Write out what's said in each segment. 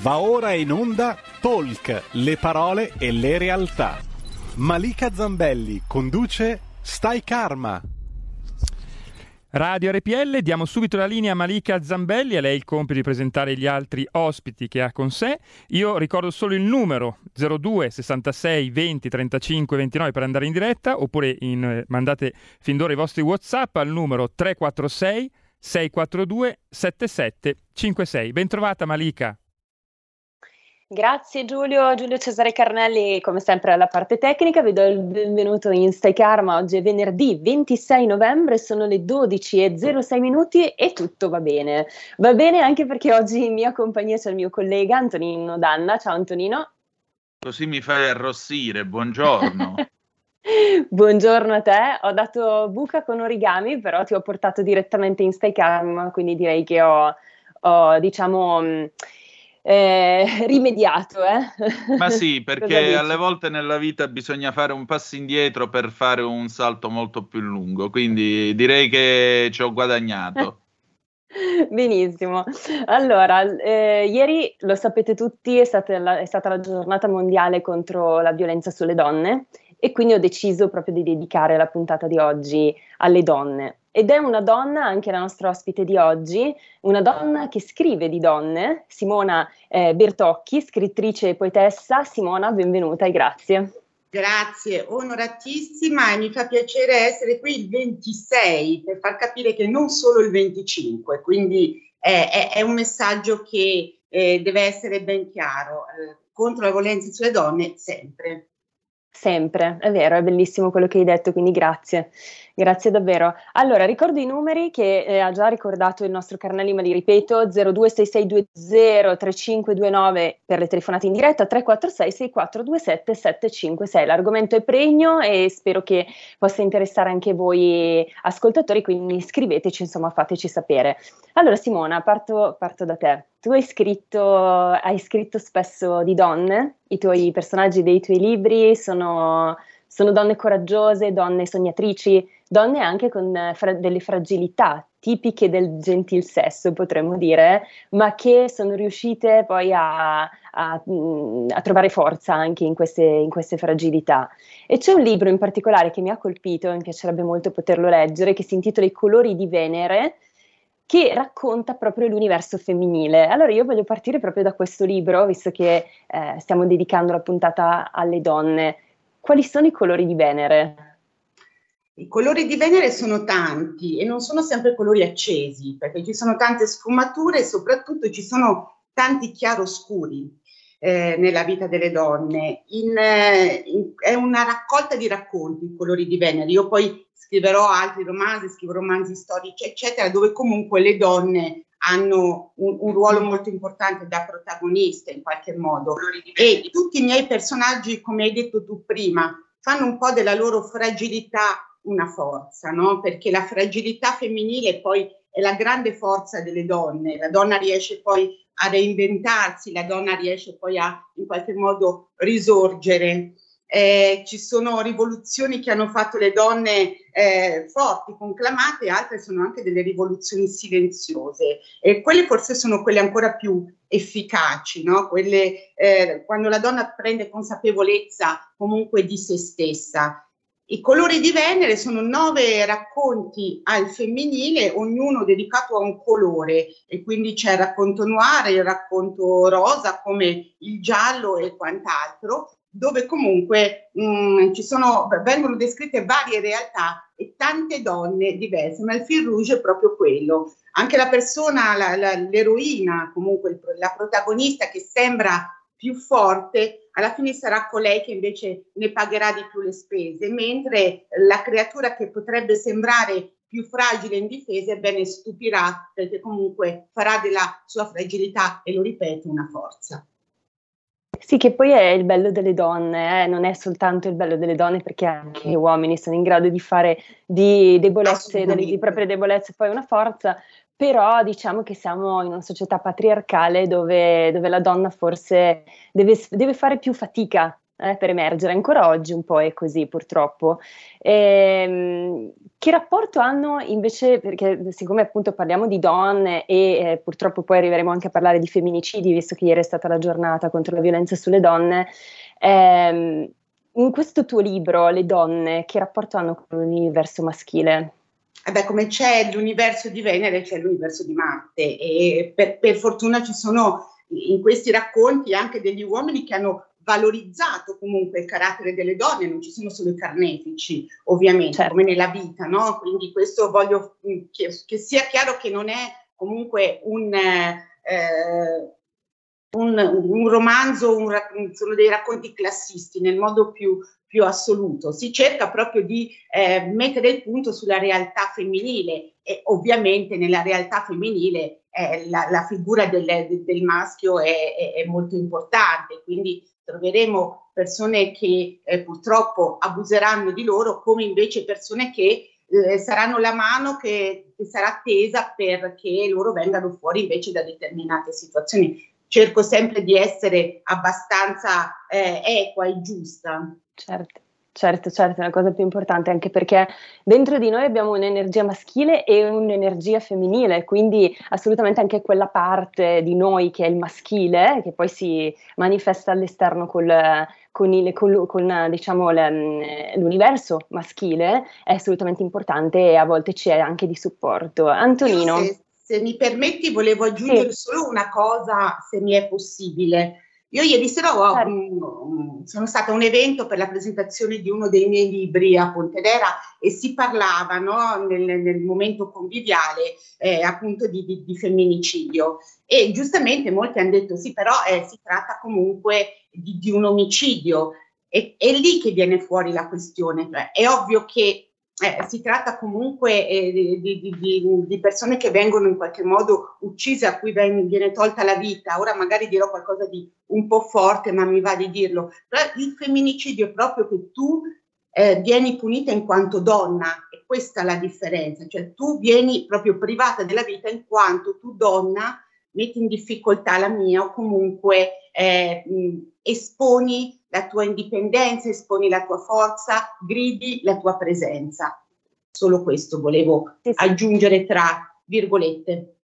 Va ora in onda Talk, le parole e le realtà. Malika Zambelli conduce Stai Karma. Radio RPL, diamo subito la linea a Malika Zambelli, a lei il compito di presentare gli altri ospiti che ha con sé. Io ricordo solo il numero 02 66 20 35 29 per andare in diretta, oppure in, eh, mandate fin d'ora i vostri WhatsApp al numero 346 642 7756. Bentrovata Malika. Grazie Giulio, Giulio Cesare Carnelli come sempre alla parte tecnica, vi do il benvenuto in Stai Karma, oggi è venerdì 26 novembre, sono le 12.06 minuti e tutto va bene. Va bene anche perché oggi in mia compagnia c'è il mio collega Antonino Danna, ciao Antonino. Così mi fai arrossire, buongiorno. buongiorno a te, ho dato buca con origami però ti ho portato direttamente in Stai Karma, quindi direi che ho, ho diciamo eh, rimediato. Eh? Ma sì, perché alle volte nella vita bisogna fare un passo indietro per fare un salto molto più lungo, quindi direi che ci ho guadagnato. Benissimo. Allora, eh, ieri lo sapete tutti, è stata, la, è stata la giornata mondiale contro la violenza sulle donne e quindi ho deciso proprio di dedicare la puntata di oggi alle donne. Ed è una donna, anche la nostra ospite di oggi, una donna che scrive di donne, Simona eh, Bertocchi, scrittrice e poetessa. Simona, benvenuta e grazie. Grazie, onoratissima e mi fa piacere essere qui il 26 per far capire che non solo il 25, quindi è, è, è un messaggio che eh, deve essere ben chiaro. Eh, contro la violenza sulle donne sempre. Sempre, è vero, è bellissimo quello che hai detto, quindi grazie. Grazie davvero. Allora, ricordo i numeri che eh, ha già ricordato il nostro Carnelli, ma li ripeto, 0266203529 per le telefonate in diretta, 346 6427 756. L'argomento è pregno e spero che possa interessare anche voi ascoltatori, quindi scriveteci, insomma, fateci sapere. Allora, Simona, parto, parto da te. Tu hai scritto, hai scritto spesso di donne, i tuoi personaggi dei tuoi libri sono sono donne coraggiose, donne sognatrici, donne anche con eh, fra- delle fragilità tipiche del gentil sesso, potremmo dire, ma che sono riuscite poi a, a, mm, a trovare forza anche in queste, in queste, fragilità. E c'è un libro in particolare che mi ha colpito, mi piacerebbe molto poterlo leggere, che si intitola I colori di Venere, che racconta proprio l'universo femminile. Allora io voglio partire proprio da questo libro, visto che eh, stiamo dedicando la puntata alle donne quali sono i colori di Venere? I colori di Venere sono tanti e non sono sempre colori accesi, perché ci sono tante sfumature e soprattutto ci sono tanti chiaroscuri eh, nella vita delle donne. In, eh, in, è una raccolta di racconti, i colori di Venere. Io poi scriverò altri romanzi, scrivo romanzi storici, eccetera, dove comunque le donne hanno un, un, ruolo molto importante da protagonista in qualche modo. E tutti i miei personaggi, come hai detto tu prima, fanno un po' della loro fragilità una forza, no? Perché la fragilità femminile poi è la grande forza delle donne, la donna riesce poi a reinventarsi, la donna riesce poi a in qualche modo risorgere eh, ci sono rivoluzioni che hanno fatto le donne eh, forti, conclamate, altre sono anche delle rivoluzioni silenziose e quelle forse sono quelle ancora più efficaci, no? quelle eh, quando la donna prende consapevolezza comunque di se stessa. I colori di Venere sono nove racconti al femminile, ognuno dedicato a un colore e quindi c'è il racconto noir, il racconto rosa come il giallo e quant'altro dove comunque mh, mm, ci sono, vengono descritte varie realtà e tante donne diverse, ma il fil rouge è proprio quello. Anche la persona, la, la, l'eroina, comunque il, la protagonista che sembra più forte, alla fine sarà colei che invece ne pagherà di più le spese, mentre la creatura che potrebbe sembrare più fragile e indifesa, ebbene stupirà perché comunque farà della sua fragilità, e lo ripeto, una forza. Sì, che poi è il bello delle donne, eh? non è soltanto il bello delle donne perché anche gli uomini sono in grado di fare di debolezze, delle, di proprie debolezze poi una forza, però diciamo che siamo in una società patriarcale dove, dove la donna forse deve, deve, fare più fatica eh, per emergere. Ancora oggi un po' è così, purtroppo. Ehm, che rapporto hanno invece, perché siccome appunto parliamo di donne e eh, purtroppo poi arriveremo anche a parlare di femminicidi, visto che ieri è stata la giornata contro la violenza sulle donne, ehm, in questo tuo libro, Le donne, che rapporto hanno con l'universo maschile? Eh beh, come c'è l'universo di Venere, c'è l'universo di Marte e per, per fortuna ci sono in questi racconti anche degli uomini che hanno valorizzato comunque il carattere delle donne, non ci sono solo i carnefici, ovviamente, certo. come nella vita, no? Quindi questo voglio mm, che, che, sia chiaro che non è comunque un, eh, un, un romanzo, un, sono dei racconti classisti nel modo più, più assoluto. Si cerca proprio di eh, mettere il punto sulla realtà femminile e ovviamente nella realtà femminile eh, la, la, figura del, del maschio è, è, è, molto importante, quindi troveremo persone che eh, purtroppo abuseranno di loro, come invece persone che eh, saranno la mano che, che, sarà tesa perché loro vengano fuori invece da determinate situazioni. Cerco sempre di essere abbastanza eh, equa e giusta. Certo. Certo, certo, è la cosa più importante anche perché dentro di noi abbiamo un'energia maschile e un'energia femminile, quindi assolutamente anche quella parte di noi che è il maschile, che poi si manifesta all'esterno col, con, il, con, con diciamo, le, l'universo maschile, è assolutamente importante e a volte c'è anche di supporto. Antonino. Se, se mi permetti, volevo aggiungere sì. solo una cosa, se mi è possibile. Io ieri sera ho, certo. sono stata a un evento per la presentazione di uno dei miei libri a Pontedera e si parlava no, nel, nel, momento conviviale eh, appunto di, di, di, femminicidio e giustamente molti hanno detto sì però eh, si tratta comunque di, di un omicidio e è lì che viene fuori la questione. Cioè, è ovvio che eh, si tratta comunque eh, di, di, di, di, persone che vengono in qualche modo uccise, a cui ven- viene tolta la vita. Ora magari dirò qualcosa di un po' forte, ma mi va di dirlo. Però il femminicidio è proprio che tu eh, vieni punita in quanto donna, e questa è la differenza, cioè tu vieni proprio privata della vita in quanto tu donna metti in difficoltà la mia o comunque eh, esponi la tua indipendenza, esponi la tua forza, gridi la tua presenza. Solo questo volevo sì, sì. aggiungere tra virgolette.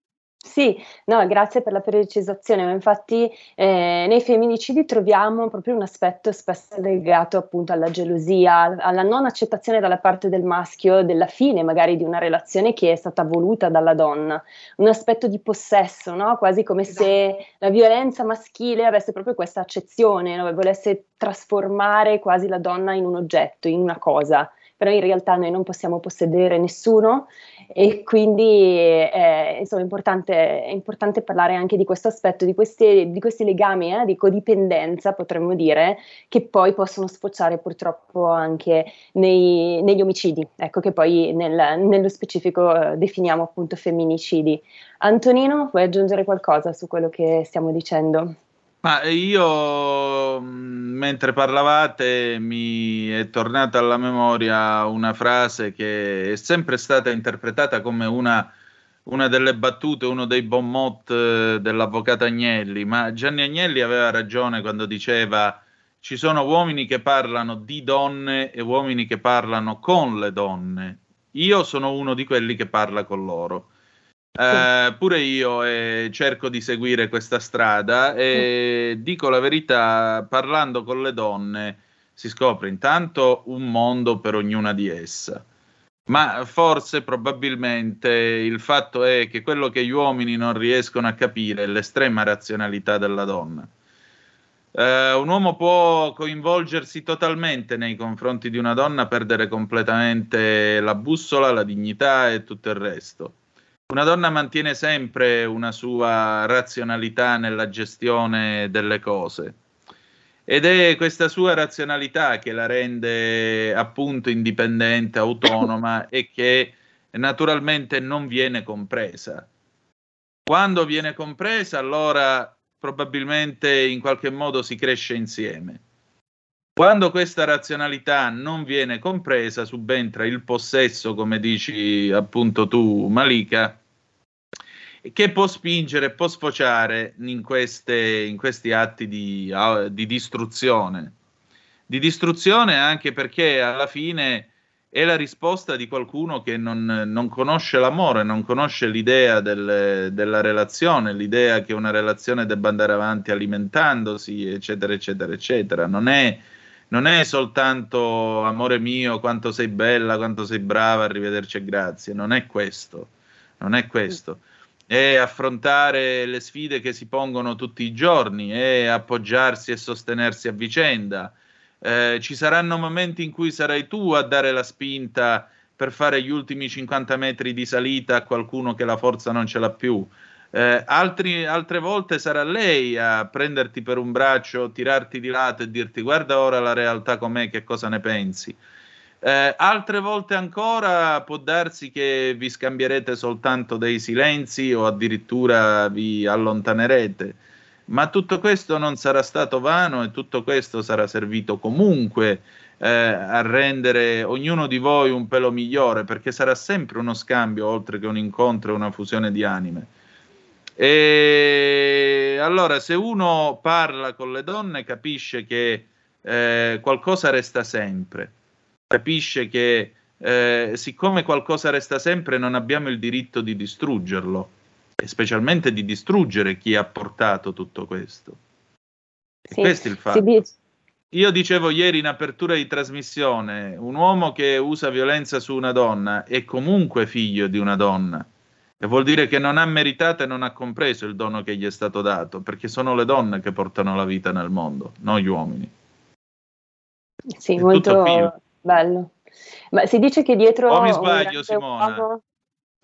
Sì, no, grazie per la precisazione, ma infatti eh, nei femminicidi troviamo proprio un aspetto spesso legato appunto alla gelosia, alla non accettazione dalla parte del maschio della fine magari di una relazione che è stata voluta dalla donna, un aspetto di possesso, no? quasi come esatto. se la violenza maschile avesse proprio questa accezione, no? volesse trasformare quasi la donna in un oggetto, in una cosa però in realtà noi non possiamo possedere nessuno e quindi è, insomma, importante, è importante parlare anche di questo aspetto, di questi, di questi legami eh, di codipendenza, potremmo dire, che poi possono sfociare purtroppo anche nei, negli omicidi, ecco che poi nel, nello specifico eh, definiamo appunto femminicidi. Antonino, vuoi aggiungere qualcosa su quello che stiamo dicendo? Ma io, mm, mentre parlavate, mi è tornata alla memoria una frase che è sempre stata interpretata come una, una delle battute, uno dei bon mot eh, dell'avvocato Agnelli, ma Gianni Agnelli aveva ragione quando diceva ci sono uomini che parlano di donne e uomini che parlano con le donne. Io sono uno di quelli che parla con loro. Eh, pure io eh, cerco di seguire questa strada e mm. dico la verità, parlando con le donne si scopre intanto un mondo per ognuna di esse. Ma forse, probabilmente, il fatto è che quello che gli uomini non riescono a capire è l'estrema razionalità della donna. Eh, un uomo può coinvolgersi totalmente nei confronti di una donna, perdere completamente la bussola, la dignità e tutto il resto una donna mantiene sempre una sua razionalità nella gestione delle cose ed è questa sua razionalità che la rende appunto indipendente, autonoma e che naturalmente non viene compresa. Quando viene compresa, allora probabilmente in qualche modo si cresce insieme. Quando questa razionalità non viene compresa, subentra il possesso, come dici appunto tu, Malika, che può spingere, può sfociare in, queste, in questi atti di, di distruzione. di distruzione anche perché alla fine è la risposta di qualcuno che non, non conosce l'amore, non conosce l'idea del, della relazione, l'idea che una relazione debba andare avanti alimentandosi, eccetera, eccetera, eccetera. Non è, non è soltanto amore mio, quanto sei bella, quanto sei brava, arrivederci e grazie, non è questo, non è questo. È affrontare le sfide che si pongono tutti i giorni, è appoggiarsi e sostenersi a vicenda eh, ci saranno momenti in cui sarai tu a dare la spinta per fare gli ultimi 50 metri di salita a qualcuno che la forza non ce l'ha più. Eh, altri, altre volte sarà lei a prenderti per un braccio, tirarti di lato e dirti guarda ora la realtà com'è, che cosa ne pensi. Eh, altre volte ancora può darsi che vi scambierete soltanto dei silenzi o addirittura vi allontanerete ma tutto questo non sarà stato vano e tutto questo sarà servito comunque eh, a rendere ognuno di voi un pelo migliore, perché sarà sempre uno scambio oltre che un incontro e una fusione di anime. E allora, se uno parla con le donne, capisce che eh, qualcosa resta sempre, capisce che eh, siccome qualcosa resta sempre, non abbiamo il diritto di distruggerlo e specialmente di distruggere chi ha portato tutto questo. Sì, questo è il fatto. Io dicevo ieri in apertura di trasmissione, un uomo che usa violenza su una donna è comunque figlio di una donna. E vuol dire che non ha meritato e non ha compreso il dono che gli è stato dato, perché sono le donne che portano la vita nel mondo, non gli uomini. Sì, è molto bello. Ma si dice che dietro... O mi sbaglio, Simona? Uomo...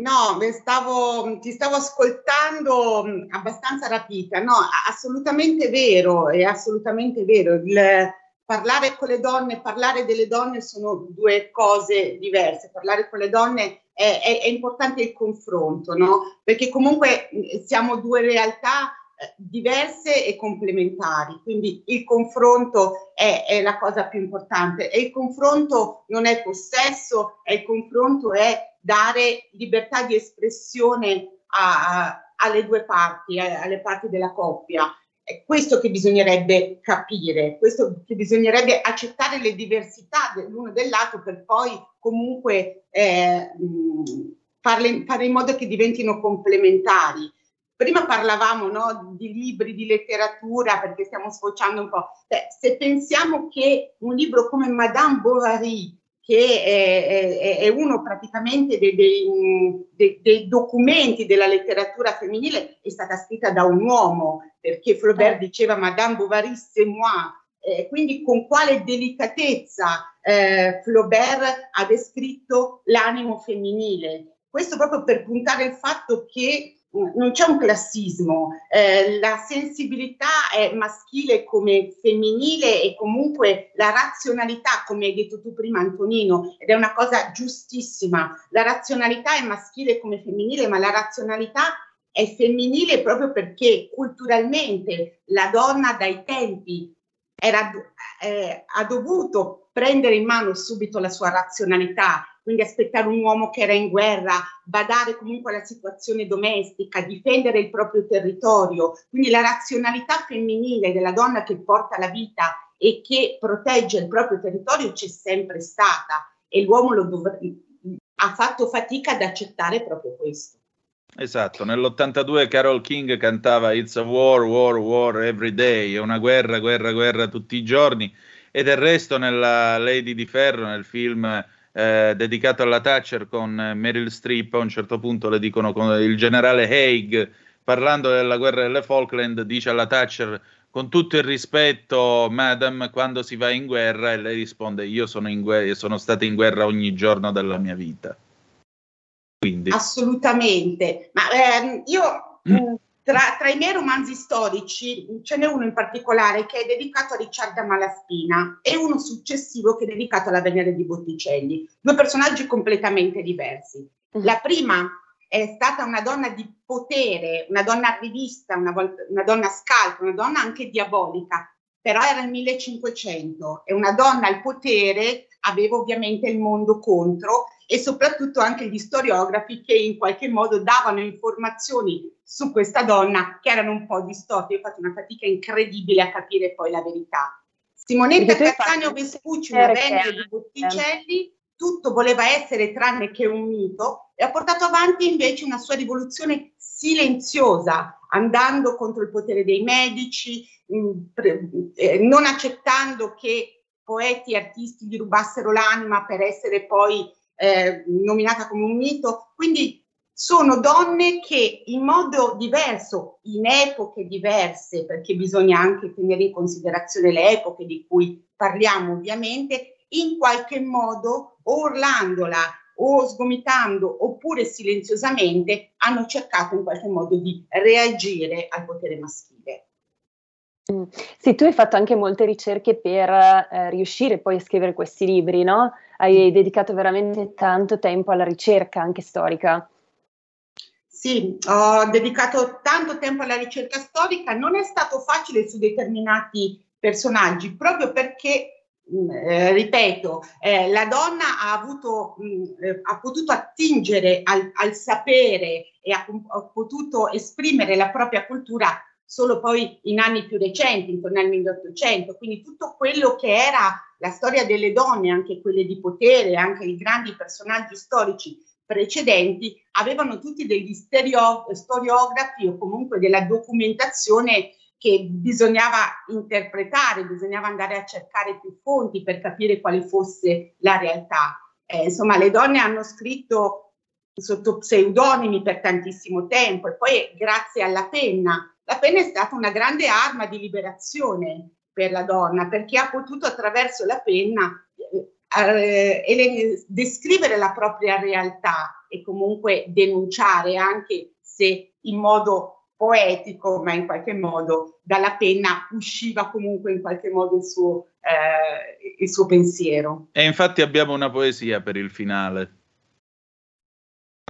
No, stavo, ti stavo ascoltando mm, abbastanza rapita. No, assolutamente vero, è assolutamente vero. Il, parlare con le donne, parlare delle donne sono due cose diverse. Parlare con le donne è, è, è importante il confronto, no? Perché comunque mm, siamo due realtà eh, diverse e complementari, quindi il confronto è, è, la cosa più importante e il confronto non è possesso, e il confronto è dare libertà di espressione a, a, alle due parti, alle parti della coppia. È questo che bisognerebbe capire, questo che bisognerebbe accettare le diversità dell'uno e dell'altro per poi comunque eh, farle, fare in modo che diventino complementari. Prima parlavamo no, di libri, di letteratura, perché stiamo sfociando un po'. Beh, se pensiamo che un libro come Madame Bovary che è, è, è uno praticamente dei, dei, dei, documenti della letteratura femminile, è stata scritta da un uomo, perché Flaubert eh. diceva Madame Bovary, c'est moi. Eh, quindi con quale delicatezza eh, Flaubert ha descritto l'animo femminile. Questo proprio per puntare il fatto che non c'è un classismo, eh, la sensibilità è maschile come femminile e comunque la razionalità, come hai detto tu prima Antonino, ed è una cosa giustissima, la razionalità è maschile come femminile, ma la razionalità è femminile proprio perché culturalmente la donna dai tempi era, eh, ha dovuto prendere in mano subito la sua razionalità, quindi aspettare un uomo che era in guerra, badare comunque alla situazione domestica, difendere il proprio territorio. Quindi la razionalità femminile della donna che porta la vita e che protegge il proprio territorio c'è sempre stata e l'uomo dov- ha fatto fatica ad accettare proprio questo. Esatto, nell'82 Carol King cantava It's a war, war, war every day, è una guerra, guerra, guerra tutti i giorni e del resto nella Lady di Ferro, nel film eh, dedicato alla Thatcher con Meryl Streep, a un certo punto le dicono con il generale Haig, parlando della guerra delle Falkland, dice alla Thatcher con tutto il rispetto, madam, quando si va in guerra, e lei risponde: Io sono, in guerra, sono stata in guerra ogni giorno della mia vita. Quindi. Assolutamente, ma ehm, io mm. Tra, tra, i miei romanzi storici ce n'è uno in particolare che è dedicato a Ricciarda Malaspina e uno successivo che è dedicato alla Venere di Botticelli, due personaggi completamente diversi. Mm-hmm. La prima è stata una donna di potere, una donna rivista, una, una donna scaltra, una donna anche diabolica, però era il 1500 e una donna al potere aveva ovviamente il mondo contro e soprattutto anche gli storiografi che in qualche modo davano informazioni su questa donna che erano un po' distorte. Io ho fatto una fatica incredibile a capire poi la verità. Simonetta Cattaneo Vespucci, una Venere di Botticelli, tutto voleva essere tranne che un mito e ha portato avanti invece una sua rivoluzione silenziosa, andando contro il potere dei medici, eh, non accettando che poeti e artisti gli rubassero l'anima per essere poi eh, nominata come un mito. Quindi sono donne che in modo diverso, in epoche diverse, perché bisogna anche tenere in considerazione le epoche di cui parliamo ovviamente, in qualche modo o urlandola o sgomitando oppure silenziosamente hanno cercato in qualche modo di reagire al potere maschile. Mm. Sì, tu hai fatto anche molte ricerche per eh, riuscire poi a scrivere questi libri, no? Hai dedicato veramente tanto tempo alla ricerca anche storica. Sì, ho dedicato tanto tempo alla ricerca storica, non è stato facile su determinati personaggi, proprio perché, mh, mm, eh, ripeto, eh, la donna ha, avuto, mh, mm, eh, ha potuto attingere al, al sapere e ha, ha potuto esprimere la propria cultura solo poi in anni più recenti, intorno al 1800, quindi tutto quello che era la storia delle donne, anche quelle di potere, anche i grandi personaggi storici precedenti, avevano tutti degli stereo, storiografi o comunque della documentazione che bisognava interpretare, bisognava andare a cercare più fonti per capire quale fosse la realtà. Eh, insomma, le donne hanno scritto sotto pseudonimi per tantissimo tempo e poi grazie alla penna la penna è stata una grande arma di liberazione per la donna perché ha potuto attraverso la penna eh, eh, descrivere la propria realtà e comunque denunciare anche se in modo poetico, ma in qualche modo dalla penna usciva comunque in qualche modo il suo, eh, il suo pensiero. E infatti abbiamo una poesia per il finale.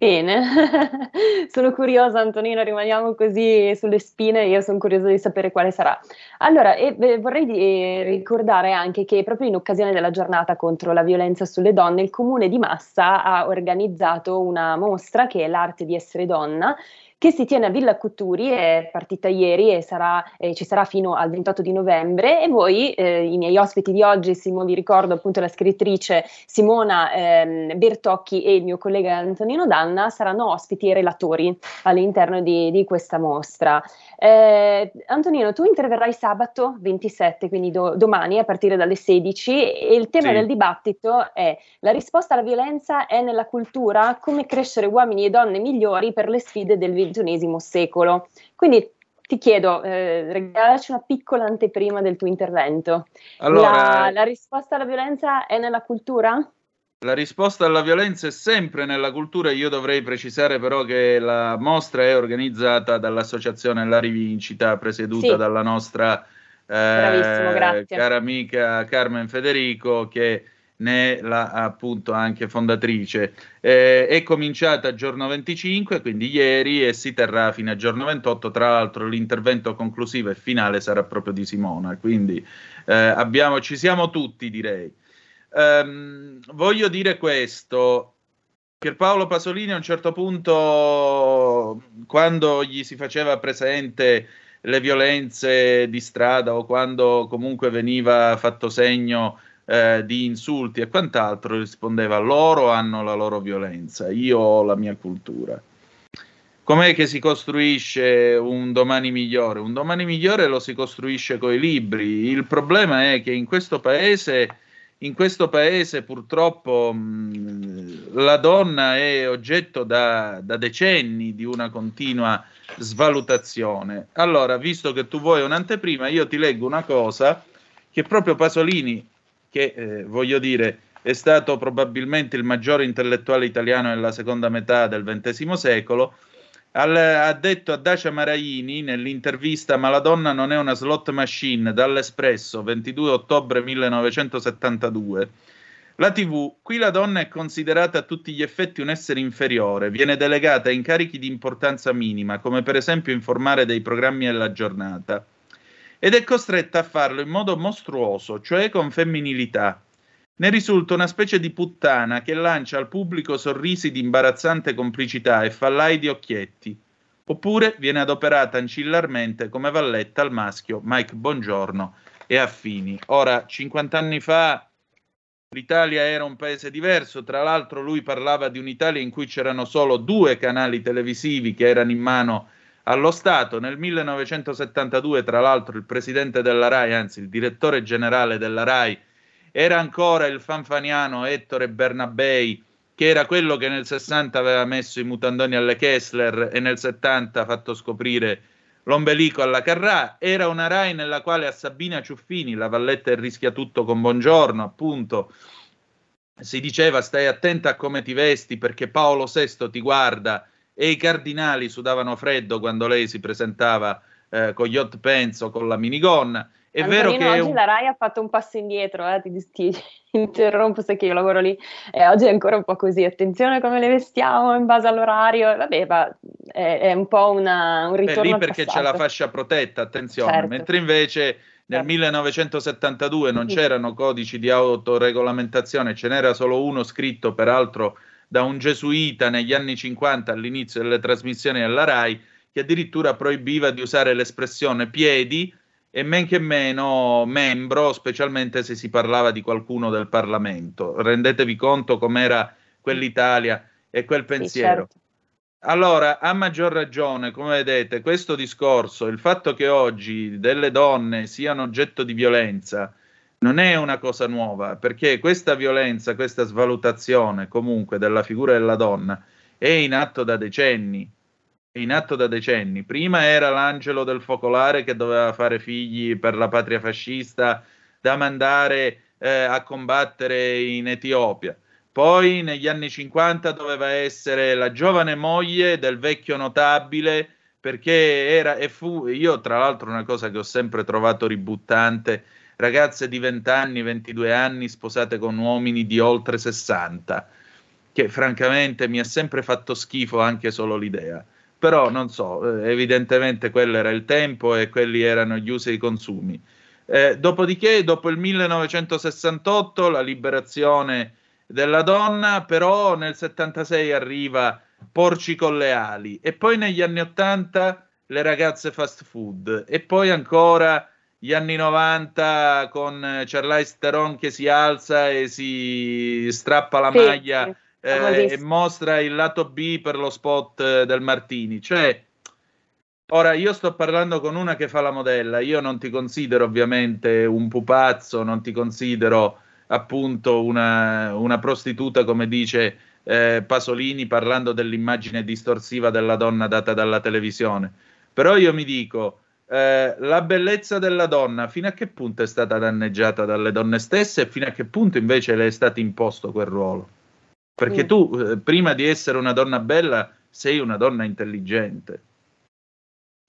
Bene, sono curiosa Antonino, rimaniamo così sulle spine, io sono curiosa di sapere quale sarà. Allora, e, beh, vorrei di, eh, ricordare anche che proprio in occasione della giornata contro la violenza sulle donne, il comune di Massa ha organizzato una mostra che è l'arte di essere donna che si tiene a Villa Cutturi, è partita ieri e sarà, eh, ci sarà fino al 28 di novembre e voi, eh, i miei ospiti di oggi, Simone, vi ricordo appunto la scrittrice Simona ehm, Bertocchi e il mio collega Antonino Danna, saranno ospiti e relatori all'interno di, di questa mostra. Eh, Antonino, tu interverrai sabato 27, quindi do, domani a partire dalle 16 e il tema sì. del dibattito è la risposta alla violenza è nella cultura, come crescere uomini e donne migliori per le sfide del XXI secolo. Quindi ti chiedo, eh, regalaci una piccola anteprima del tuo intervento. Allora, la, la risposta alla violenza è nella cultura? La risposta alla violenza è sempre nella cultura, io dovrei precisare però che la mostra è organizzata dall'associazione La Rivincita, presieduta sì. dalla nostra eh, cara amica Carmen Federico, che ne la, appunto anche fondatrice. Eh, è cominciata giorno 25, quindi ieri, e si terrà fino a giorno 28. Tra l'altro, l'intervento conclusivo e finale sarà proprio di Simona. Quindi eh, abbiamo, ci siamo tutti, direi. Um, voglio dire questo. Pierpaolo Pasolini a un certo punto, quando gli si faceva presente le violenze di strada o quando comunque veniva fatto segno eh, di insulti e quant'altro, rispondeva loro hanno la loro violenza, io ho la mia cultura. Com'è che si costruisce un domani migliore? Un domani migliore lo si costruisce con i libri. Il problema è che in questo paese in questo paese purtroppo mh, la donna è oggetto da, da, decenni di una continua svalutazione. Allora, visto che tu vuoi un'anteprima, io ti leggo una cosa che proprio Pasolini, che eh, voglio dire è stato probabilmente il maggiore intellettuale italiano nella seconda metà del XX secolo, al, ha detto a Dacia Maraini nell'intervista Ma la donna non è una slot machine dall'Espresso 22 ottobre 1972. La TV, qui la donna è considerata a tutti gli effetti un essere inferiore, viene delegata a incarichi di importanza minima, come per esempio informare dei programmi della giornata, ed è costretta a farlo in modo mostruoso, cioè con femminilità, ne risulta una specie di puttana che lancia al pubblico sorrisi di imbarazzante complicità e fallai di occhietti. Oppure viene adoperata ancillarmente come valletta al maschio Mike Bongiorno e affini. Ora, 50 anni fa l'Italia era un paese diverso, tra l'altro lui parlava di un'Italia in cui c'erano solo due canali televisivi che erano in mano allo Stato. Nel 1972, tra l'altro, il presidente della RAI, anzi il direttore generale della RAI, era ancora il fanfaniano Ettore Bernabei, che era quello che nel 60 aveva messo i mutandoni alle Kessler e nel 70 ha fatto scoprire l'ombelico alla Carrà. Era una RAI nella quale a Sabina Ciuffini, la valletta rischia tutto con buongiorno, appunto, si diceva stai attenta a come ti vesti perché Paolo VI ti guarda e i cardinali sudavano freddo quando lei si presentava eh, con gli hot pants o con la minigonna. È Antonino, vero che oggi un... la RAI ha fatto un passo indietro, eh, ti, ti interrompo se che io lavoro lì e oggi è ancora un po' così, attenzione come le vestiamo in base all'orario, vabbè, ma è, è un po' una, un ritorno Beh, lì perché c'è la fascia protetta, attenzione, Certo. mentre invece nel Certo. 1972 non Sì. c'erano codici di autoregolamentazione, ce n'era solo uno scritto peraltro da un gesuita negli anni 50 all'inizio delle trasmissioni alla RAI che addirittura proibiva di usare l'espressione piedi e men che meno membro, specialmente se si parlava di qualcuno del Parlamento. Rendetevi conto com'era quell'Italia e quel Sì, pensiero. certo. Allora, a maggior ragione, come vedete, questo discorso, il fatto che oggi delle donne siano oggetto di violenza, non è una cosa nuova, perché questa violenza, questa svalutazione comunque della figura della donna è in atto da decenni. È in atto da decenni. Prima era l'angelo del focolare che doveva fare figli per la patria fascista da mandare eh, a combattere in Etiopia. Poi negli anni 50 doveva essere la giovane moglie del vecchio notabile perché era e fu io tra l'altro una cosa che ho sempre trovato ributtante, ragazze di 20 anni, 22 anni sposate con uomini di oltre 60, che francamente mi ha sempre fatto schifo anche solo l'idea. Però non so, eh, evidentemente quello era il tempo e quelli erano gli usi e i consumi. Eh, dopodiché, dopo il 1968, la liberazione della donna, però nel 76 arriva Porci con le ali e poi negli anni 80 le ragazze fast food e poi ancora gli anni 90 con Charlize Theron che si alza e si strappa la Sì, maglia sì, eh, e mostra il lato B per lo spot eh, del Martini. Cioè, ora io sto parlando con una che fa la modella, io non ti considero ovviamente un pupazzo, non ti considero appunto una, una prostituta come dice eh, Pasolini parlando dell'immagine distorsiva della donna data dalla televisione. Però io mi dico, eh, la bellezza della donna fino a che punto è stata danneggiata dalle donne stesse e fino a che punto invece le è stato imposto quel ruolo? Perché Mm. tu, eh, prima di essere una donna bella, sei una donna intelligente.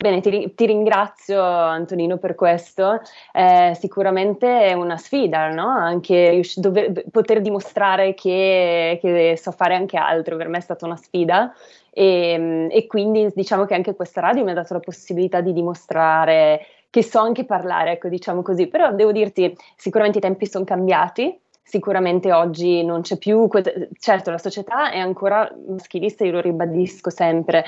Bene, ti, ti ringrazio Antonino per questo. Eh, sicuramente è una sfida, no? Anche rius- dover- poter dimostrare che, che so fare anche altro, per me è stata una sfida e, e quindi diciamo che anche questa radio mi ha dato la possibilità di dimostrare che so anche parlare, ecco, diciamo così. Però devo dirti, sicuramente i tempi sono cambiati. Sicuramente oggi non c'è più, certo la società è ancora maschilista, io lo ribadisco sempre,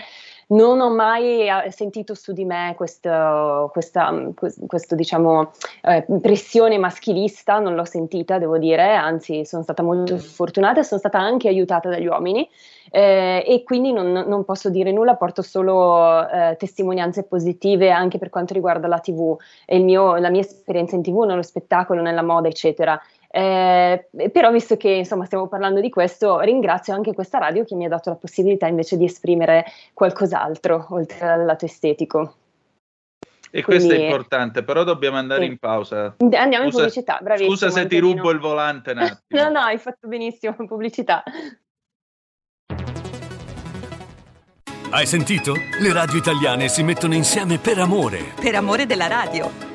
non ho mai eh, sentito su di me questo, questa, mm, quest- questo, diciamo, eh, pressione maschilista, non l'ho sentita, devo dire, anzi sono stata molto fortunata e sono stata anche aiutata dagli uomini eh, e quindi non, non posso dire nulla, porto solo eh, testimonianze positive anche per quanto riguarda la TV e mio- la mia esperienza in TV, nello spettacolo, nella moda, eccetera. Eh, però visto che insomma stiamo parlando di questo, ringrazio anche questa radio che mi ha dato la possibilità invece di esprimere qualcos'altro oltre al lato estetico. E questo è Quindi- importante, però dobbiamo andare Sì. in pausa. Andiamo in Scusa- pubblicità, bravissimo. Scusa se ti rubo il volante un attimo. No, no, hai fatto benissimo, pubblicità. Hai sentito? Le radio italiane si mettono insieme per amore. Per amore della radio.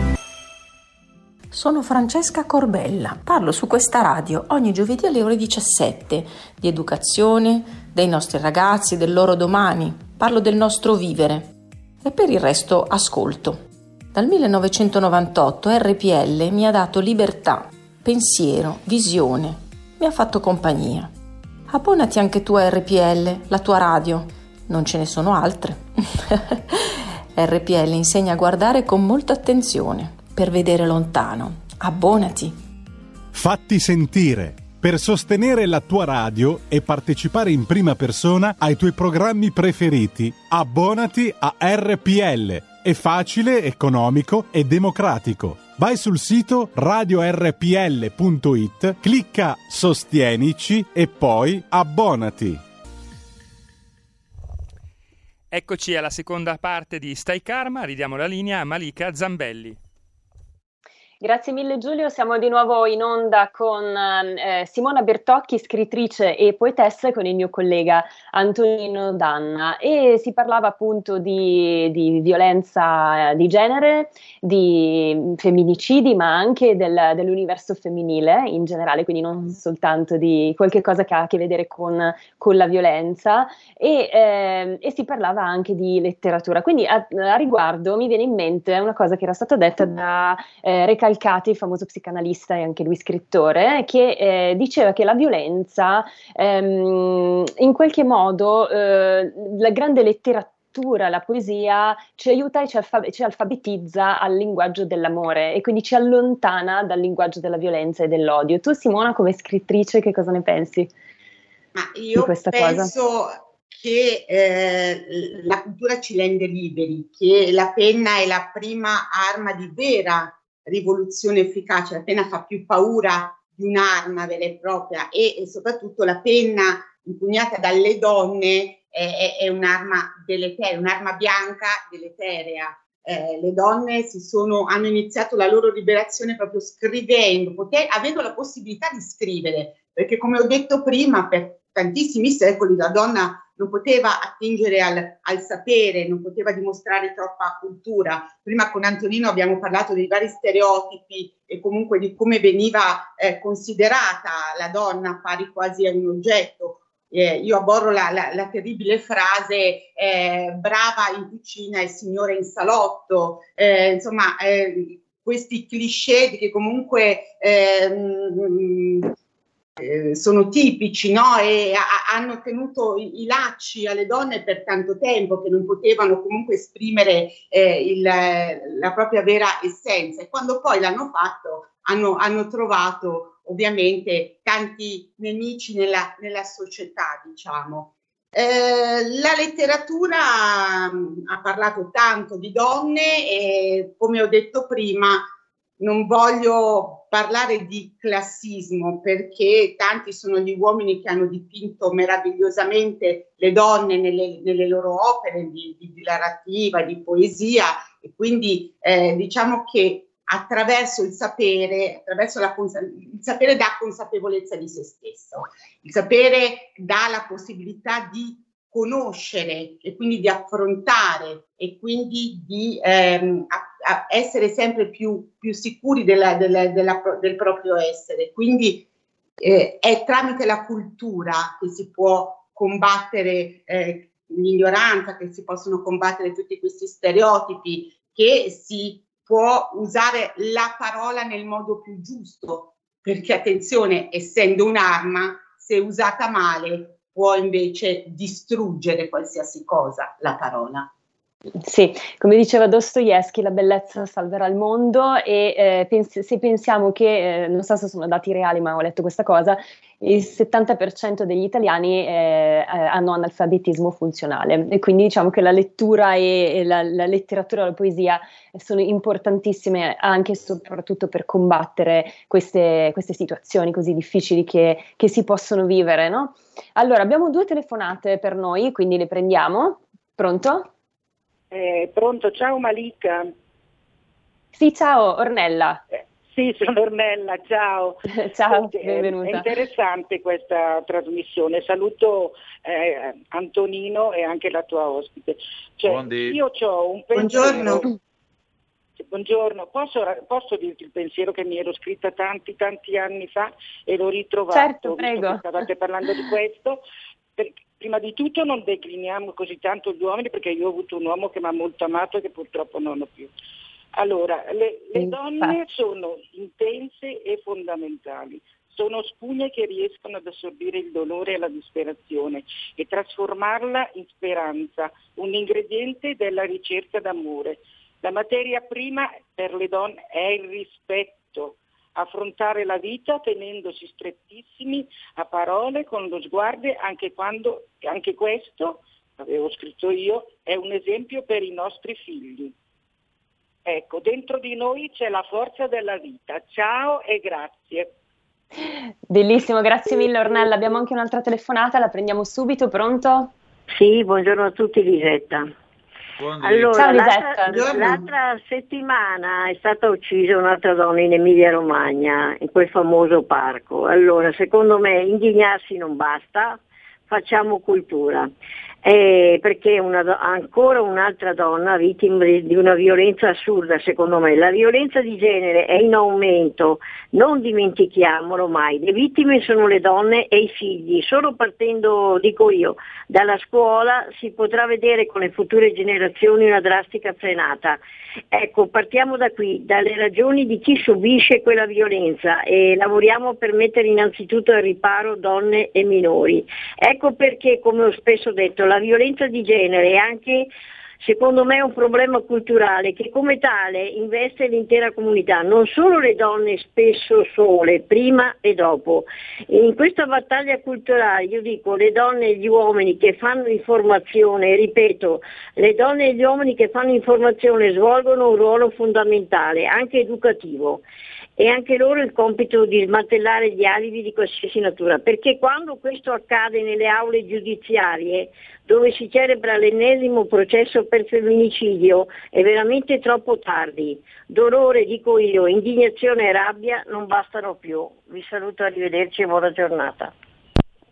Sono Francesca Corbella. Parlo su questa radio ogni giovedì alle ore 17 di educazione, dei nostri ragazzi, del loro domani, parlo del nostro vivere e per il resto ascolto. Dal 1998 RPL mi ha dato libertà, pensiero, visione, mi ha fatto compagnia. Abbonati anche tu a RPL, la tua radio, non ce ne sono altre. RPL insegna a guardare con molta attenzione, per vedere lontano. Abbonati. Fatti sentire per sostenere la tua radio e partecipare in prima persona ai tuoi programmi preferiti. Abbonati a RPL. È facile, economico e democratico. Vai sul sito radiorpl.it, clicca Sostienici e poi abbonati. Eccoci alla seconda parte di Stai Karma, ridiamo la linea a Malika Zambelli. Grazie mille Giulio, siamo di nuovo in onda con eh, Simona Bertocchi, scrittrice e poetessa, e con il mio collega Antonino Danna. E si parlava appunto di, di violenza eh, di genere, di femminicidi, ma anche del, dell'universo femminile in generale, quindi non soltanto di qualche cosa che ha a che vedere con, con la violenza. E, eh, e, si parlava anche di letteratura. Quindi a, a, riguardo mi viene in mente una cosa che era stata detta da eh, Recalcati Recalcati, il famoso psicanalista e anche lui scrittore, che eh, diceva che la violenza ehm, in qualche modo eh, la grande letteratura la poesia ci aiuta e ci, alfab- ci, alfabetizza al linguaggio dell'amore e quindi ci allontana dal linguaggio della violenza e dell'odio. Tu Simona come scrittrice che cosa ne pensi? Ma io penso cosa? che eh, la cultura ci rende liberi, che la penna è la prima arma di vera rivoluzione efficace, la penna fa più paura di un'arma vera e propria e, e soprattutto la penna impugnata dalle donne è, è, è un'arma deleterea, un'arma bianca deleterea. Eh, le donne sono, hanno iniziato la loro liberazione proprio scrivendo, poter, avendo la possibilità di scrivere, perché come ho detto prima, per tantissimi secoli la donna non poteva attingere al, al, sapere, non poteva dimostrare troppa cultura. Prima con Antonino abbiamo parlato dei vari stereotipi e comunque di come veniva eh, considerata la donna pari quasi a un oggetto. Eh, io aborro la, la, la terribile frase eh, brava in cucina e signore in salotto, eh, insomma eh, questi cliché che comunque ehm, eh, sono tipici no? e a, hanno tenuto i, i, lacci alle donne per tanto tempo che non potevano comunque esprimere eh, il, la propria vera essenza e quando poi l'hanno fatto hanno, hanno trovato ovviamente tanti nemici nella, nella società diciamo. Eh, la letteratura mh, ha parlato tanto di donne e come ho detto prima non voglio parlare di classismo perché tanti sono gli uomini che hanno dipinto meravigliosamente le donne nelle, nelle loro opere di, di, di, narrativa, di poesia e quindi eh, diciamo che attraverso il sapere, attraverso la il sapere dà consapevolezza di se stesso, il sapere dà la possibilità di conoscere e quindi di affrontare e quindi di ehm, a, a essere sempre più, più sicuri della, della, della, del proprio essere. Quindi eh, è tramite la cultura che si può combattere eh, l'ignoranza, che si possono combattere tutti questi stereotipi, che si può usare la parola nel modo più giusto, perché attenzione, essendo un'arma, se usata male può invece distruggere qualsiasi cosa, la parola. Sì, come diceva Dostoevsky, la bellezza salverà il mondo e eh, pens- se pensiamo che, eh, non so se sono dati reali, ma ho letto questa cosa, il 70% degli italiani eh, hanno analfabetismo funzionale e quindi diciamo che la lettura e, e la, la, letteratura e la poesia sono importantissime anche e soprattutto per combattere queste, queste situazioni così difficili che, che si possono vivere. No? Allora, abbiamo due telefonate per noi, quindi le prendiamo. Pronto? Eh, pronto, ciao Malika. Sì, ciao Ornella. Eh, sì, sono Ornella, ciao. ciao, benvenuta. È interessante questa trasmissione. Saluto eh, Antonino e anche la tua ospite. Cioè, io ho un pensiero. Buongiorno. Buongiorno, posso, posso, dirti il pensiero che mi ero scritta tanti tanti anni fa e l'ho ritrovato, certo, prego. stavate parlando di questo, perché prima di tutto non decliniamo così tanto gli uomini perché io ho avuto un uomo che mi ha molto amato e che purtroppo non ho più. Allora, le, le donne sono intense e fondamentali, sono spugne che riescono ad assorbire il dolore e la disperazione e trasformarla in speranza, un ingrediente della ricerca d'amore. La materia prima per le donne è il rispetto, affrontare la vita tenendosi strettissimi a parole, con lo sguardo, anche quando, anche questo, avevo scritto io, è un esempio per i nostri figli. Ecco, dentro di noi c'è la forza della vita. Ciao e grazie. Bellissimo, grazie mille Ornella. Abbiamo anche un'altra telefonata, la prendiamo subito, pronto? Sì, buongiorno a tutti Lisetta. Allora, l'altra, l'altra, settimana è stata uccisa un'altra donna in Emilia Romagna, in quel famoso parco. Allora, secondo me indignarsi non basta, facciamo cultura eh, perché una, ancora un'altra donna vittima di una violenza assurda secondo me. La violenza di genere è in aumento, non dimentichiamolo mai, le vittime sono le donne e i figli, solo partendo, dico io, dalla scuola si potrà vedere con le future generazioni una drastica frenata. Ecco, partiamo da qui, dalle ragioni di chi subisce quella violenza e lavoriamo per mettere innanzitutto al riparo donne e minori. Ecco perché, come ho spesso detto, la violenza di genere è anche secondo me un problema culturale che come tale investe l'intera comunità, non solo le donne spesso sole, prima e dopo. In questa battaglia culturale io dico le donne e gli uomini che fanno informazione, ripeto, le donne e gli uomini che fanno informazione svolgono un ruolo fondamentale, anche educativo e anche loro il compito di smantellare gli alibi di qualsiasi natura, perché quando questo accade nelle aule giudiziarie, dove si celebra l'ennesimo processo per femminicidio, è veramente troppo tardi. Dolore, dico io, indignazione e rabbia non bastano più. Vi saluto, arrivederci e buona giornata.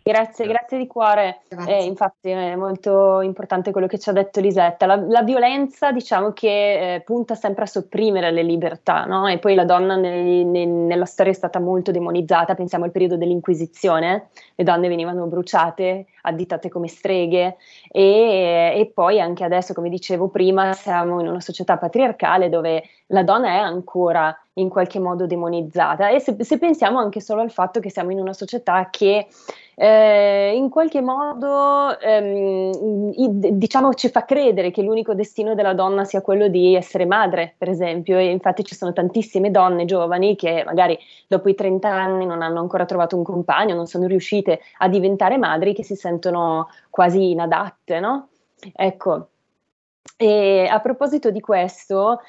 Grazie, grazie di cuore. Eh, infatti è molto importante quello che ci ha detto Lisetta. La, la violenza, diciamo che eh, punta sempre a sopprimere le libertà, no? E poi la donna nel, nel, nella storia è stata molto demonizzata. Pensiamo al periodo dell'Inquisizione, le donne venivano bruciate, additate come streghe, e, e poi anche adesso, come dicevo prima, siamo in una società patriarcale dove la donna è ancora in qualche modo demonizzata. E se, se pensiamo anche solo al fatto che siamo in una società che eh, in qualche modo ehm, diciamo ci fa credere che l'unico destino della donna sia quello di essere madre, per esempio, e infatti ci sono tantissime donne giovani che magari dopo i 30 anni non hanno ancora trovato un compagno, non sono riuscite a diventare madri, che si sentono quasi inadatte, no? Ecco. E a proposito di questo,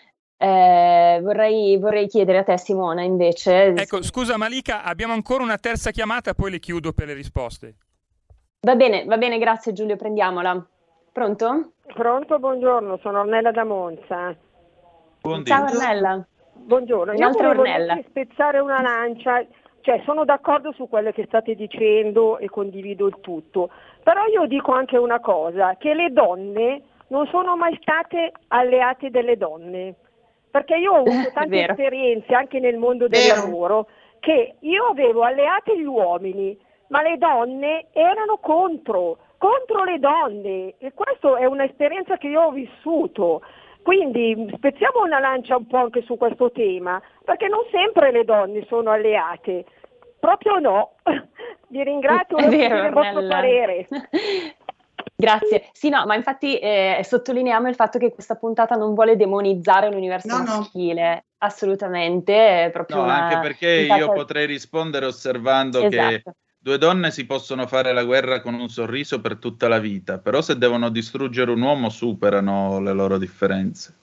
eh, vorrei, vorrei, chiedere a te, Simona, invece. Ecco, scusa Malika, abbiamo ancora una terza chiamata, poi le chiudo per le risposte. Va bene, va bene, grazie Giulio, prendiamola. Pronto? Pronto, buongiorno, sono Ornella da Monza. Buondì. Ciao Ornella. Buongiorno, Un'altra io Ornella. spezzare una lancia, cioè sono d'accordo su quello che state dicendo e condivido il tutto, però io dico anche una cosa, che le donne non sono mai state alleate delle donne perché io ho avuto tante esperienze anche nel mondo del Vero. lavoro che io avevo alleati gli uomini, ma le donne erano contro, contro le donne e questa è un'esperienza che io ho vissuto. Quindi spezziamo una lancia un po' anche su questo tema, perché non sempre le donne sono alleate. Proprio no. Vi ringrazio per il vostro parere. Grazie. Sì, no, ma infatti eh, sottolineiamo il fatto che questa puntata non vuole demonizzare l'universo no, maschile, no. assolutamente. È proprio no, una, anche perché puntata... io potrei rispondere osservando esatto. che due donne si possono fare la guerra con un sorriso per tutta la vita, però se devono distruggere un uomo superano le loro differenze.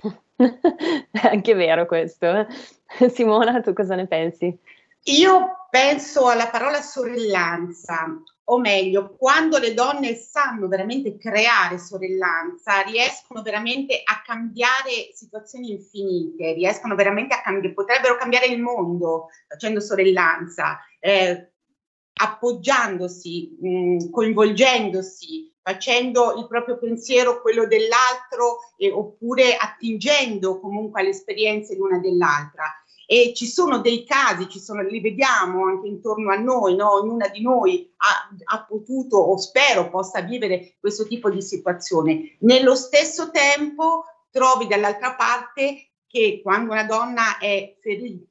È anche vero questo. Simona, tu cosa ne pensi? Io penso alla parola sorellanza, o meglio, quando le donne sanno veramente creare sorellanza, riescono veramente a cambiare situazioni infinite, riescono veramente a cambiare, potrebbero cambiare il mondo facendo sorellanza, eh, appoggiandosi, mh, coinvolgendosi, facendo il proprio pensiero quello dell'altro eh, oppure attingendo comunque alle esperienze l'una dell'altra e ci sono dei casi, ci sono, li vediamo anche intorno a noi, no? ognuna di noi ha, ha, potuto o spero possa vivere questo tipo di situazione. Nello stesso tempo trovi dall'altra parte che quando una donna è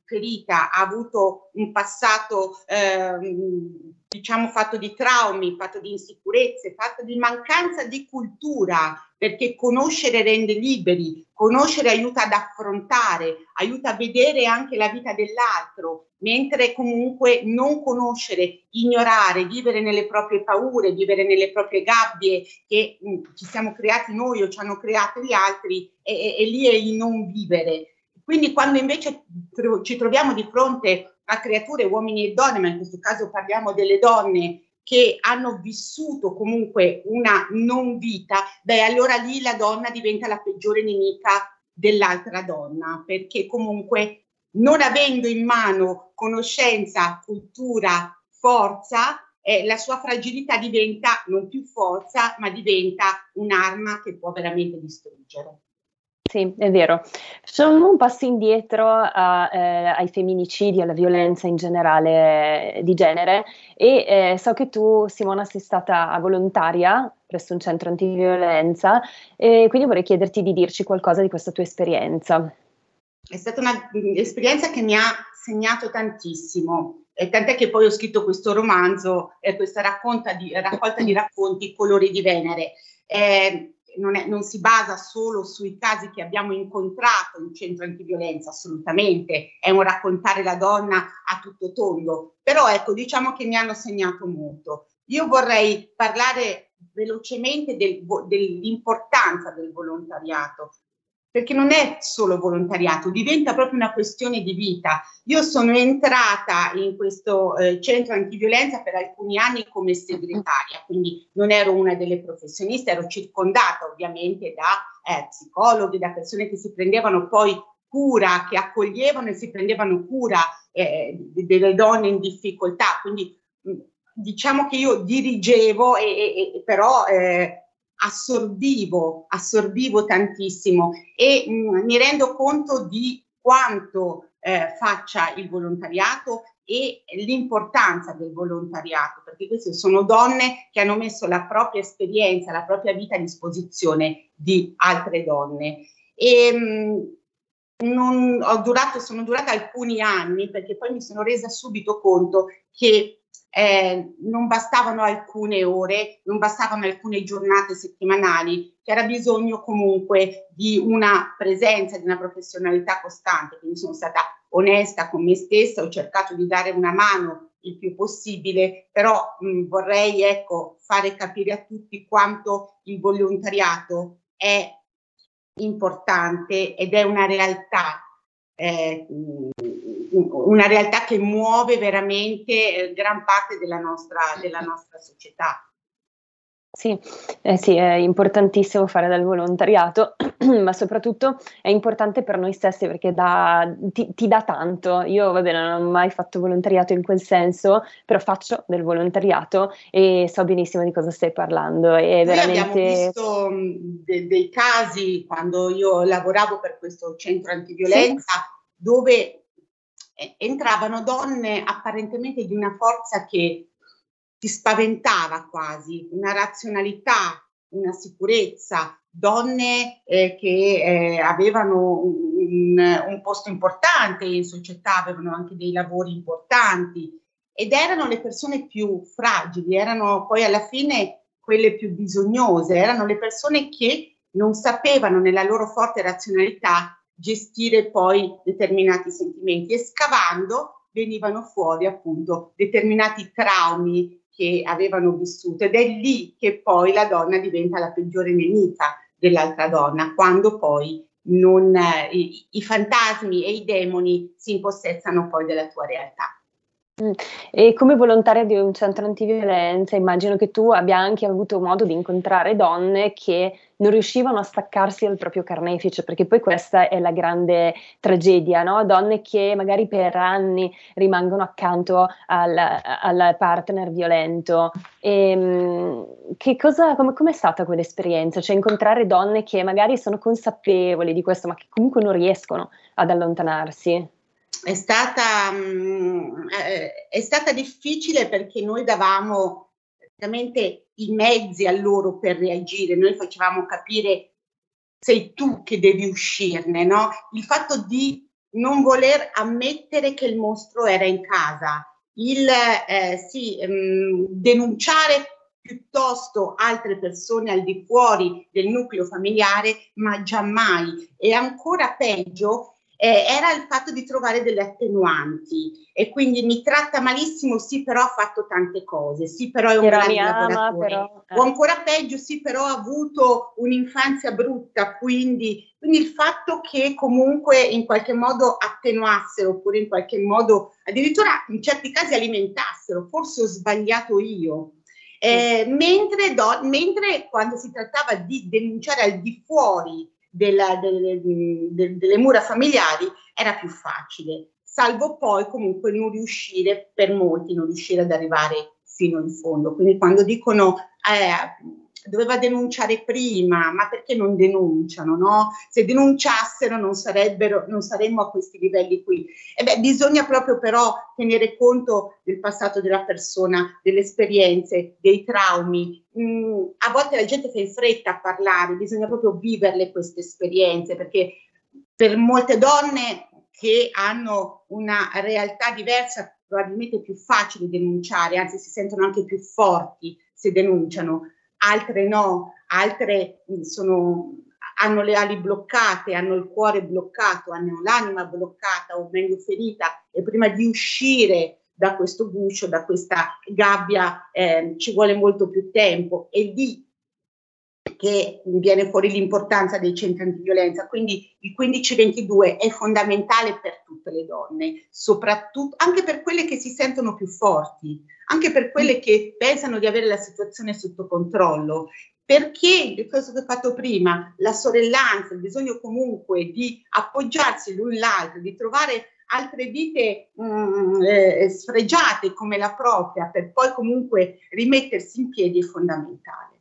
ferita, ha avuto un passato ehm, diciamo fatto di traumi, fatto di insicurezze, fatto di mancanza di cultura, perché conoscere rende liberi, conoscere aiuta ad affrontare, aiuta a vedere anche la vita dell'altro, mentre comunque non conoscere, ignorare, vivere nelle proprie paure, vivere nelle proprie gabbie che mh, mm, ci siamo creati noi o ci hanno creato gli altri, e, lì è il non vivere. Quindi quando invece ci troviamo di fronte a creature, uomini e donne, ma in questo caso parliamo delle donne che hanno vissuto comunque una non vita, beh allora lì la donna diventa la peggiore nemica dell'altra donna, perché comunque non avendo in mano conoscenza, cultura, forza, eh, la sua fragilità diventa non più forza, ma diventa un'arma che può veramente distruggere. Sì, è vero. Facciamo un passo indietro a, eh, ai femminicidi, alla violenza in generale eh, di genere e eh, so che tu, Simona, sei stata volontaria presso un centro antiviolenza e quindi vorrei chiederti di dirci qualcosa di questa tua esperienza. È stata un'esperienza che mi ha segnato tantissimo, e tant'è che poi ho scritto questo romanzo, questa di, raccolta di racconti, Colori di Venere. Eh, non, è, non, si basa solo sui casi che abbiamo incontrato in centro antiviolenza, assolutamente, è un raccontare la donna a tutto tondo, però ecco, diciamo che mi hanno segnato molto. Io vorrei parlare velocemente del, dell'importanza del volontariato, perché non è solo volontariato, diventa proprio una questione di vita. Io sono entrata in questo eh, centro antiviolenza per alcuni anni come segretaria, quindi non ero una delle professioniste, ero circondata ovviamente da eh, psicologi, da persone che si prendevano poi cura, che accoglievano e si prendevano cura eh, delle donne in difficoltà. Quindi diciamo che io dirigevo e, e, e però eh, assorbivo, assorbivo tantissimo e mh, mm, mi rendo conto di quanto eh, faccia il volontariato e l'importanza del volontariato, perché queste sono donne che hanno messo la propria esperienza, la propria vita a disposizione di altre donne. E, mh, non, ho durato, sono durata alcuni anni perché poi mi sono resa subito conto che eh, non bastavano alcune ore, non bastavano alcune giornate settimanali, c'era bisogno comunque di una presenza, di una professionalità costante. Quindi sono stata onesta con me stessa, ho cercato di dare una mano il più possibile, però mh, vorrei ecco, fare capire a tutti quanto il volontariato è importante ed è una realtà eh, una realtà che muove veramente eh, gran parte della nostra, della nostra società. Sì, eh sì, è importantissimo fare del volontariato, ma soprattutto è importante per noi stessi perché dà, ti, ti, dà tanto. Io, va bene, non ho mai fatto volontariato in quel senso, però faccio del volontariato e so benissimo di cosa stai parlando. E veramente... abbiamo visto de- dei casi quando io lavoravo per questo centro antiviolenza sì. dove entravano donne apparentemente di una forza che ti spaventava quasi, una razionalità, una sicurezza, donne eh, che eh, avevano un, un, posto importante in società, avevano anche dei lavori importanti ed erano le persone più fragili, erano poi alla fine quelle più bisognose, erano le persone che non sapevano nella loro forte razionalità gestire poi determinati sentimenti e scavando venivano fuori appunto determinati traumi che avevano vissuto ed è lì che poi la donna diventa la peggiore nemica dell'altra donna, quando poi non, eh, i, i fantasmi e i demoni si impossessano poi della tua realtà. Mm. E come volontaria di un centro antiviolenza, immagino che tu abbia anche avuto modo di incontrare donne che non riuscivano a staccarsi dal proprio carnefice, perché poi questa è la grande tragedia, no? Donne che magari per anni rimangono accanto al, partner violento. E, ehm, che cosa, come, com'è stata quell'esperienza? Cioè incontrare donne che magari sono consapevoli di questo, ma che comunque non riescono ad allontanarsi? È stata, mh, mm, eh, è stata difficile perché noi davamo praticamente i mezzi a loro per reagire, noi facevamo capire sei tu che devi uscirne, no? Il fatto di non voler ammettere che il mostro era in casa, il eh, sì, mh, mm, denunciare piuttosto altre persone al di fuori del nucleo familiare, ma giammai. E ancora peggio eh, era il fatto di trovare delle attenuanti e quindi mi tratta malissimo, sì, però ha fatto tante cose, sì, però è un grande lavoratore. Però, eh. O ancora peggio, sì, però ha avuto un'infanzia brutta, quindi, quindi il fatto che comunque in qualche modo attenuassero oppure in qualche modo addirittura in certi casi alimentassero, forse ho sbagliato io. Eh, mentre, do, mentre quando si trattava di denunciare al di fuori della, delle, delle, delle mura familiari era più facile, salvo poi comunque non riuscire, per molti, non riuscire ad arrivare fino in fondo. Quindi quando dicono eh, doveva denunciare prima, ma perché non denunciano? No? Se denunciassero non, non saremmo a questi livelli qui. E beh, bisogna proprio però tenere conto del passato della persona, delle esperienze, dei traumi. Mm, a volte la gente fa in fretta a parlare, bisogna proprio viverle queste esperienze, perché per molte donne che hanno una realtà diversa probabilmente è più facile denunciare, anzi si sentono anche più forti se denunciano altre no, altre mm, sono, hanno le ali bloccate, hanno il cuore bloccato, hanno l'anima bloccata o meglio ferita e prima di uscire da questo guscio, da questa gabbia, eh, ci vuole molto più tempo. E lì che viene fuori l'importanza dei centri antiviolenza. Quindi il 1522 è fondamentale per tutte le donne, soprattutto anche per quelle che si sentono più forti, anche per quelle che pensano di avere la situazione sotto controllo. Perché questo che ho fatto prima, la sorellanza, il bisogno comunque di appoggiarsi l'un l'altro, di trovare altre vite mh, mm, eh, sfregiate come la propria, per poi comunque rimettersi in piedi è fondamentale.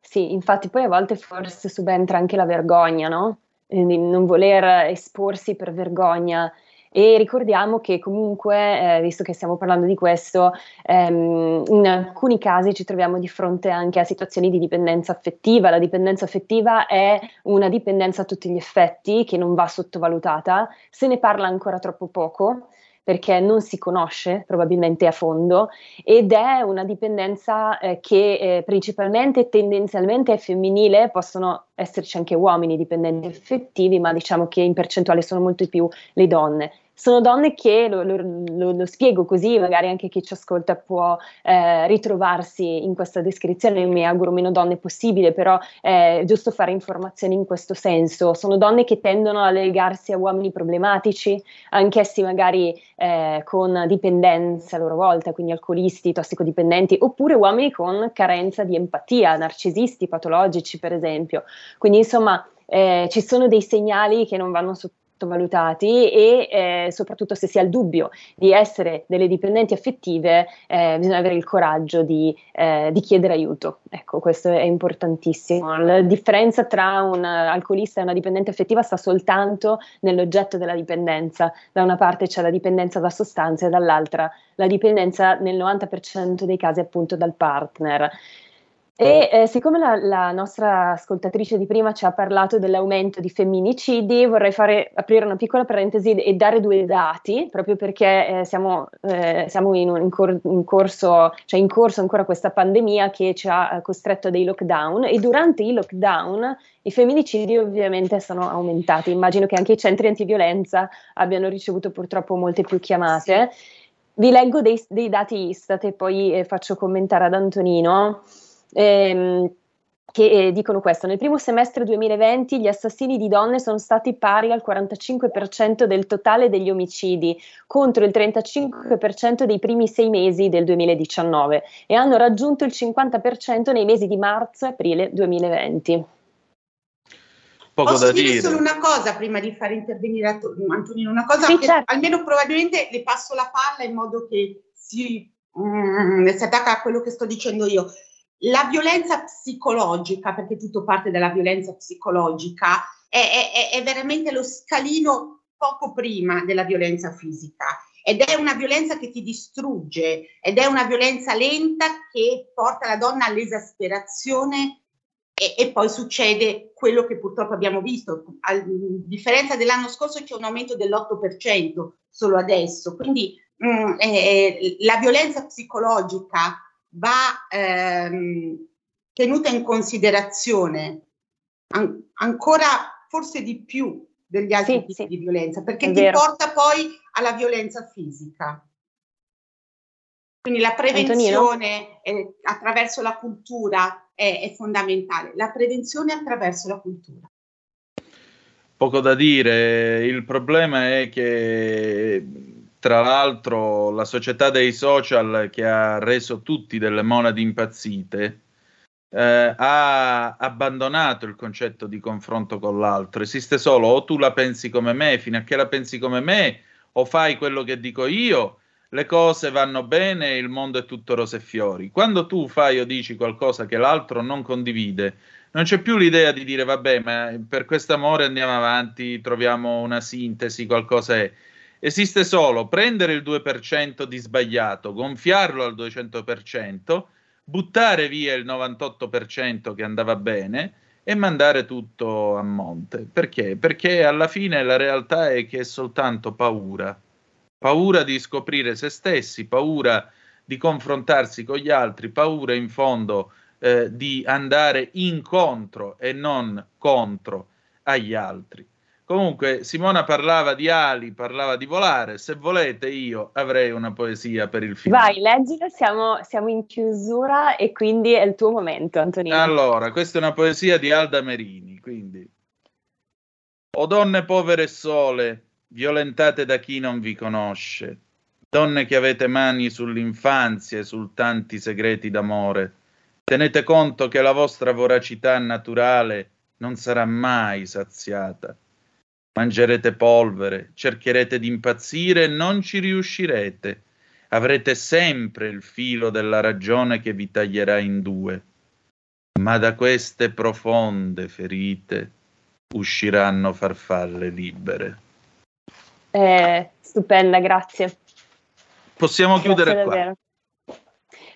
Sì, infatti poi a volte forse subentra anche la vergogna, no? Eh, di non voler esporsi per vergogna. E ricordiamo che comunque, eh, visto che stiamo parlando di questo, ehm, in alcuni casi ci troviamo di fronte anche a situazioni di dipendenza affettiva. La dipendenza affettiva è una dipendenza a tutti gli effetti che non va sottovalutata, se ne parla ancora troppo poco perché non si conosce probabilmente a fondo ed è una dipendenza eh, che eh, principalmente tendenzialmente è femminile, possono esserci anche uomini dipendenti affettivi, ma diciamo che in percentuale sono molto più le donne sono donne che, lo, lo, lo, spiego così, magari anche chi ci ascolta può eh, ritrovarsi in questa descrizione, mi auguro meno donne possibile, però è giusto fare informazioni in questo senso. Sono donne che tendono a legarsi a uomini problematici, anch'essi magari eh, con dipendenza a loro volta, quindi alcolisti, tossicodipendenti, oppure uomini con carenza di empatia, narcisisti, patologici per esempio. Quindi insomma eh, ci sono dei segnali che non vanno sotto sottovalutati e eh, soprattutto se si ha il dubbio di essere delle dipendenti affettive eh, bisogna avere il coraggio di, eh, di, chiedere aiuto. Ecco, questo è importantissimo. La differenza tra un alcolista e una dipendente affettiva sta soltanto nell'oggetto della dipendenza. Da una parte c'è la dipendenza da sostanze dall'altra la dipendenza nel 90% dei casi appunto dal partner. E eh, siccome la, la, nostra ascoltatrice di prima ci ha parlato dell'aumento di femminicidi, vorrei fare, aprire una piccola parentesi e dare due dati, proprio perché eh, siamo, eh, siamo in, in, cor- in, corso, cioè in corso ancora questa pandemia che ci ha eh, costretto a dei lockdown e durante i lockdown i femminicidi ovviamente sono aumentati. Immagino che anche i centri antiviolenza abbiano ricevuto purtroppo molte più chiamate. Vi leggo dei, dei dati Istat e poi eh, faccio commentare ad Antonino ehm, che eh, dicono questo: nel primo semestre 2020 gli assassini di donne sono stati pari al 45% del totale degli omicidi, contro il 35% dei primi sei mesi del 2019 e hanno raggiunto il 50% nei mesi di marzo e aprile 2020. Poco Posso dire, dire, solo una cosa prima di far intervenire Antonino, una cosa sì, che certo. almeno probabilmente le passo la palla in modo che si, mm, si attacca a quello che sto dicendo io. La violenza psicologica, perché tutto parte dalla violenza psicologica, è, è, è veramente lo scalino poco prima della violenza fisica ed è una violenza che ti distrugge ed è una violenza lenta che porta la donna all'esasperazione e, e, poi succede quello che purtroppo abbiamo visto. A differenza dell'anno scorso c'è un aumento dell'8% solo adesso, quindi mh, mm, eh, la violenza psicologica va ehm, tenuta in considerazione an- ancora forse di più degli altri sì, tipi sì. di violenza, perché è ti vero. porta poi alla violenza fisica. Quindi la prevenzione eh, attraverso la cultura è, è fondamentale, la prevenzione attraverso la cultura. Poco da dire, il problema è che tra l'altro la società dei social che ha reso tutti delle monadi impazzite eh, ha abbandonato il concetto di confronto con l'altro. Esiste solo o tu la pensi come me, fino a che la pensi come me, o fai quello che dico io, le cose vanno bene, il mondo è tutto rose e fiori. Quando tu fai o dici qualcosa che l'altro non condivide, non c'è più l'idea di dire vabbè, ma per questo amore andiamo avanti, troviamo una sintesi, qualcosa è Esiste solo prendere il 2% di sbagliato, gonfiarlo al 200%, buttare via il 98% che andava bene e mandare tutto a monte. Perché? Perché alla fine la realtà è che è soltanto paura. Paura di scoprire se stessi, paura di confrontarsi con gli altri, paura in fondo eh, di andare incontro e non contro agli altri. Comunque, Simona parlava di ali, parlava di volare. Se volete, io avrei una poesia per il film. Vai, leggila, siamo, siamo, in chiusura e quindi è il tuo momento, Antonino. Allora, questa è una poesia di Alda Merini. Quindi, o donne povere e sole, violentate da chi non vi conosce, donne che avete mani sull'infanzia e sul tanti segreti d'amore, tenete conto che la vostra voracità naturale non sarà mai saziata Mangerete polvere, cercherete di impazzire e non ci riuscirete. Avrete sempre il filo della ragione che vi taglierà in due. Ma da queste profonde ferite usciranno farfalle libere. Eh, stupenda, grazie. Possiamo grazie chiudere davvero. qua.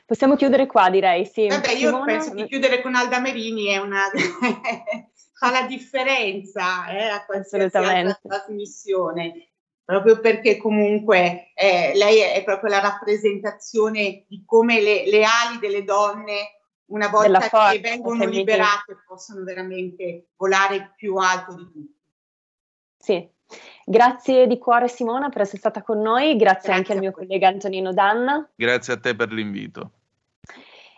Possiamo chiudere qua, direi, sì. Vabbè, io Simona... penso di chiudere con Alda Merini, è una... fa la differenza eh, a qualsiasi altra trasmissione, proprio perché comunque eh, lei è proprio la rappresentazione di come le, le ali delle donne una volta forza, che vengono liberate possono veramente volare più alto di tutti. Sì, Grazie di cuore Simona per essere stata con noi, grazie, grazie anche al mio collega Antonino Danna. Grazie a te per l'invito.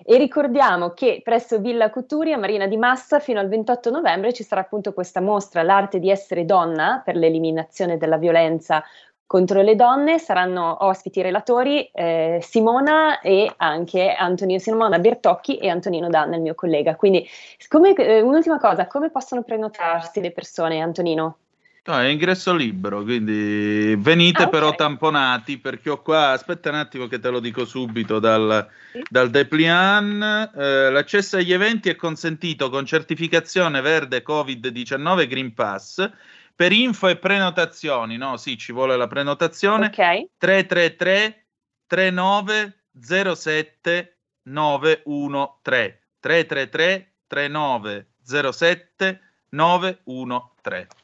E ricordiamo che presso Villa Couturi a Marina di Massa fino al 28 novembre ci sarà appunto questa mostra L'arte di essere donna per l'eliminazione della violenza contro le donne. Saranno ospiti relatori eh, Simona e anche Antonino Simona Bertocchi e Antonino Danna, il mio collega. Quindi, come, eh, un'ultima cosa, come possono prenotarsi le persone, Antonino? No, è ingresso libero, quindi venite ah, okay. però tamponati perché ho qua, aspetta un attimo che te lo dico subito dal, dal Deplian, eh, l'accesso agli eventi è consentito con certificazione verde Covid-19 Green Pass per info e prenotazioni, no? Sì, ci vuole la prenotazione. Ok. 333 3907 913 333 3907 913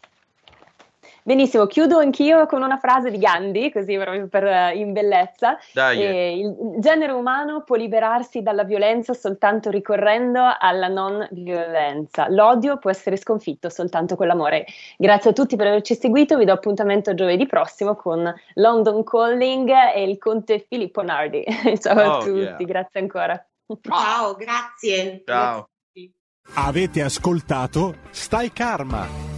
Benissimo, chiudo anch'io con una frase di Gandhi, così proprio per uh, in bellezza. Eh, il genere umano può liberarsi dalla violenza soltanto ricorrendo alla non violenza. L'odio può essere sconfitto soltanto con l'amore. Grazie a tutti per averci seguito, vi do appuntamento giovedì prossimo con London Calling e il conte Filippo Nardi. Ciao oh, a tutti, yeah. grazie ancora. Ciao, grazie. Ciao. Avete ascoltato Stai Karma